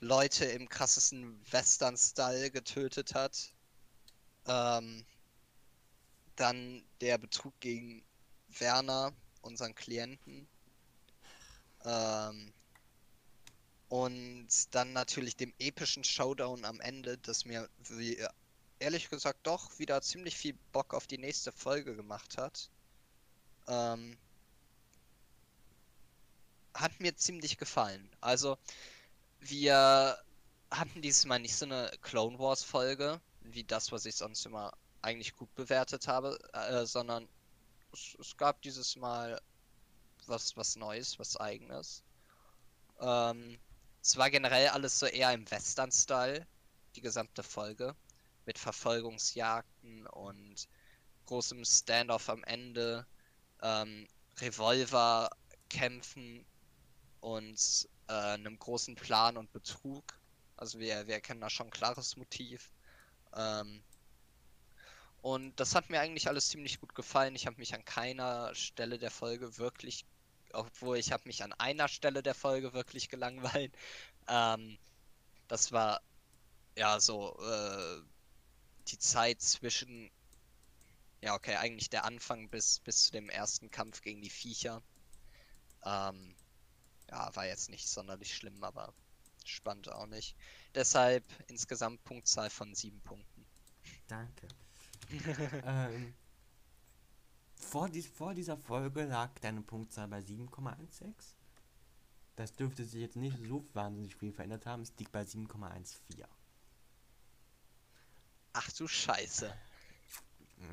Leute im krassesten Western-Style getötet hat. Ähm, dann der Betrug gegen Werner, unseren Klienten. Ähm, und dann natürlich dem epischen Showdown am Ende, das mir wie, ehrlich gesagt doch wieder ziemlich viel Bock auf die nächste Folge gemacht hat. Ähm, hat mir ziemlich gefallen. Also, wir hatten dieses Mal nicht so eine Clone Wars Folge, wie das, was ich sonst immer eigentlich gut bewertet habe, äh, sondern es, es, gab dieses Mal was, was Neues, was Eigenes. Ähm, es war generell alles so eher im Western-Style, die gesamte Folge, mit Verfolgungsjagden und großem Standoff am Ende, ähm, Revolverkämpfen und äh, einem großen Plan und Betrug. Also wir, wir erkennen da schon ein klares Motiv. Ähm, und das hat mir eigentlich alles ziemlich gut gefallen. Ich habe mich an keiner Stelle der Folge wirklich, obwohl ich habe mich an einer Stelle der Folge wirklich gelangweilt. [LAUGHS] Ähm, das war ja so äh, die Zeit zwischen, ja okay, eigentlich der Anfang bis, bis zu dem ersten Kampf gegen die Viecher. Ähm, ja, war jetzt nicht sonderlich schlimm, aber spannend auch nicht. Deshalb insgesamt Punktzahl von sieben Punkten. Danke. [LAUGHS] ähm, vor, dies, vor dieser Folge lag deine Punktzahl bei 7,16. Das dürfte sich jetzt nicht so wahnsinnig viel verändert haben. Es liegt bei 7,14. Ach du Scheiße.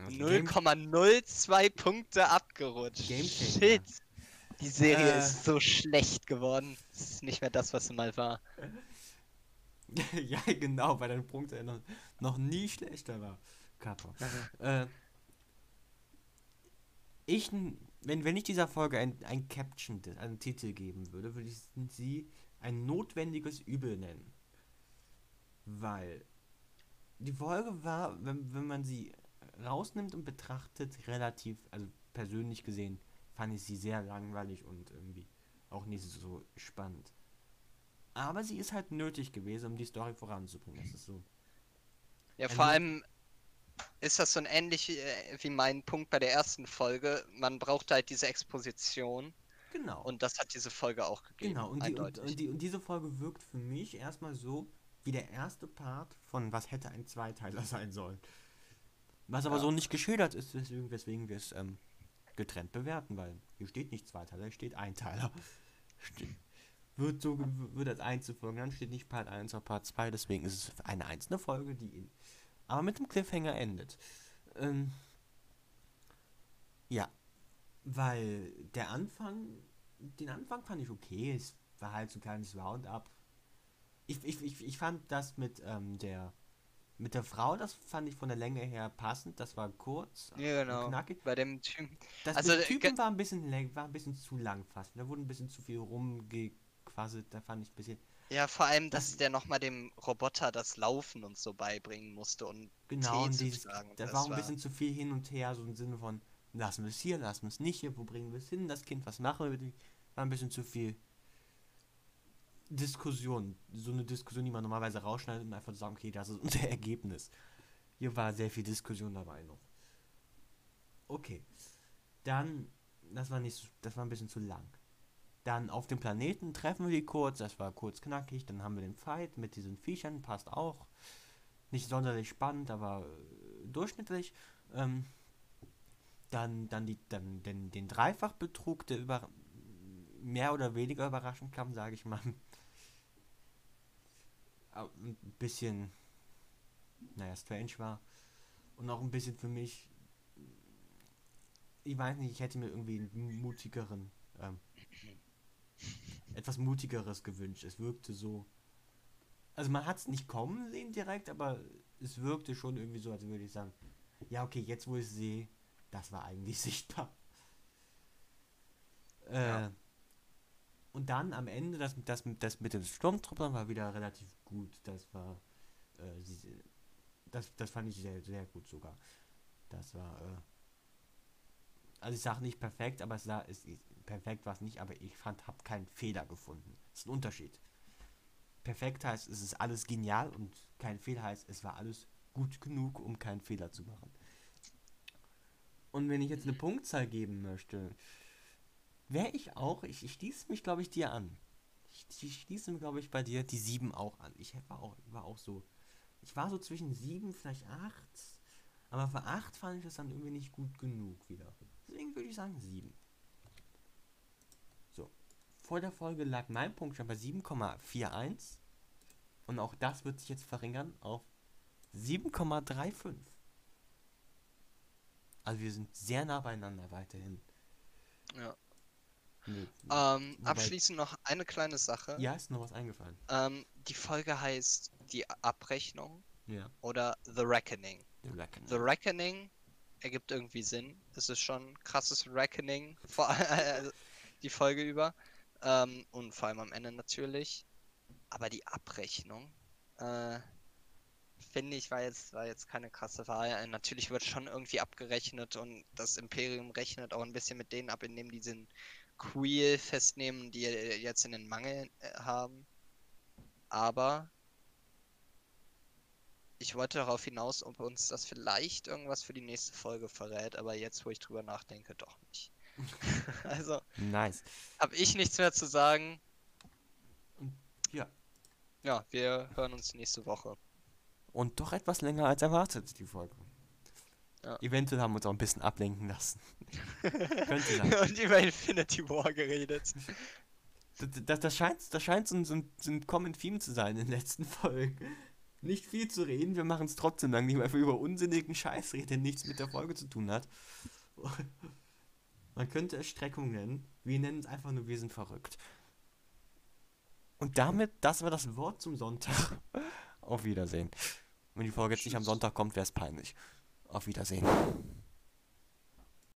0,02 Punkte abgerutscht. Shit. Die Serie äh, ist so schlecht geworden. Es ist nicht mehr das, was sie mal war. [LAUGHS] ja, genau, weil deine Punkte noch, noch nie schlechter war. Kappa. äh, ich, wenn, wenn ich dieser Folge ein, ein Caption, einen Titel geben würde, würde ich sie ein notwendiges Übel nennen. Weil die Folge war, wenn, wenn man sie rausnimmt und betrachtet, relativ, also persönlich gesehen, fand ich sie sehr langweilig und irgendwie auch nicht so spannend. Aber sie ist halt nötig gewesen, um die Story voranzubringen. Das ist so. Ja, vor allem ist das so ein ähnlich äh, wie mein Punkt bei der ersten Folge. Man braucht halt diese Exposition. Genau. Und das hat diese Folge auch gegeben. Genau, und, die, und, und, die, und diese Folge wirkt für mich erstmal so wie der erste Part von was hätte ein Zweiteiler [LAUGHS] sein sollen. Was aber ja. so nicht geschildert ist, weswegen, weswegen wir es ähm, getrennt bewerten, weil hier steht nicht Zweiteiler, hier steht Einteiler. [LAUGHS] wird so wird als Einzelfolge, dann steht nicht Part 1 oder Part 2, deswegen ist es eine einzelne Folge, die in, aber mit dem Cliffhanger endet. Ähm, ja, weil der Anfang, den Anfang fand ich okay, es war halt so ein kleines Roundup. Ich, ich, ich, ich fand das mit ähm, der mit der Frau, das fand ich von der Länge her passend. Das war kurz. Ja, genau. Knackig. Bei dem Typen. Das also, mit Typen war ein bisschen war ein bisschen zu lang fast. Da wurde ein bisschen zu viel rumgequasselt. Da fand ich ein bisschen. Ja, vor allem, dass das, der nochmal dem Roboter das Laufen und so beibringen musste und genau, und dieses, sagen. Da war ein bisschen zu viel hin und her, so im Sinne von, lassen wir es hier, lassen wir es nicht hier, wo bringen wir es hin, das Kind, was machen wir? War ein bisschen zu viel Diskussion. So eine Diskussion, die man normalerweise rausschneidet und einfach sagen, okay, das ist [LAUGHS] unser Ergebnis. Hier war sehr viel Diskussion dabei noch. Okay. Dann, das war nicht, das war ein bisschen zu lang. Dann auf dem Planeten treffen wir die kurz, das war kurz knackig. Dann haben wir den Fight mit diesen Viechern, passt auch. Nicht sonderlich spannend, aber äh, durchschnittlich. Ähm, dann, dann, die, dann den, den Dreifachbetrug, der über mehr oder weniger überraschend kam, sage ich mal [LAUGHS] ein bisschen, naja, strange war. Und auch ein bisschen für mich, ich weiß nicht, ich hätte mir irgendwie einen mutigeren, ähm, etwas mutigeres gewünscht. Es wirkte so, also man hat es nicht kommen sehen direkt, aber es wirkte schon irgendwie so, als würde ich sagen, ja, okay, jetzt wo ich sehe, das war eigentlich [LAUGHS] sichtbar. Äh, ja. Und dann am Ende, das, das, das mit den Sturmtruppern war wieder relativ gut. Das war, äh, das, das fand ich sehr, sehr gut sogar. Das war, äh, Also ich sage nicht perfekt, aber es war, es, perfekt war es nicht, aber ich fand, habe keinen Fehler gefunden. Das ist ein Unterschied. Perfekt heißt, es ist alles genial und kein Fehler heißt, es war alles gut genug, um keinen Fehler zu machen. Und wenn ich jetzt eine Punktzahl geben möchte, wäre ich auch, ich, ich schließe mich, glaube ich, dir an. Ich, ich schließe mir, glaube ich, bei dir die 7 auch an. Ich war auch, war auch so. Ich war so zwischen 7, vielleicht 8. Aber für 8 fand ich das dann irgendwie nicht gut genug wieder. Deswegen würde ich sagen 7. Vor der Folge lag mein Punkt schon bei 7,41. Und auch das wird sich jetzt verringern auf 7,35. Also wir sind sehr nah beieinander weiterhin. Ja. Nee, Ähm, abschließend noch eine kleine Sache. ja, ist noch was eingefallen. Ähm, die Folge heißt Die Abrechnung Ja. oder The Reckoning. The Reckoning. The Reckoning ergibt irgendwie Sinn. Es ist schon krasses Reckoning, vor allem [LAUGHS] die Folge über. Ähm, und vor allem am Ende natürlich. Aber die Abrechnung, äh, finde ich, war jetzt, war jetzt keine krasse Wahl. Äh, Natürlich wird schon irgendwie abgerechnet und das Imperium rechnet auch ein bisschen mit denen ab, indem die den Queel festnehmen, die jetzt in den Mangel äh, haben. Aber ich wollte darauf hinaus, ob uns das vielleicht irgendwas für die nächste Folge verrät, aber jetzt, wo ich drüber nachdenke, doch nicht. [LAUGHS] also, Nice. habe ich nichts mehr zu sagen. Ja. Ja, wir hören uns nächste Woche. Und doch etwas länger als erwartet, die Folge. Ja. Eventuell haben wir uns auch ein bisschen ablenken lassen. [LAUGHS] Könnte sein. Und über Infinity War geredet. Das, das, das scheint, das scheint so, ein, so, ein, so ein Common Theme zu sein in den letzten Folgen. Nicht viel zu reden, wir machen es trotzdem lang, nicht weil wir über unsinnigen Scheiß reden, der nichts mit der Folge zu tun hat. Man könnte es Streckung nennen. Wir nennen es einfach nur, wir sind verrückt. Und damit, das war das Wort zum Sonntag. [LAUGHS] Auf Wiedersehen. Wenn die Folge jetzt nicht am. Sonntag kommt, wäre es peinlich. Auf Wiedersehen.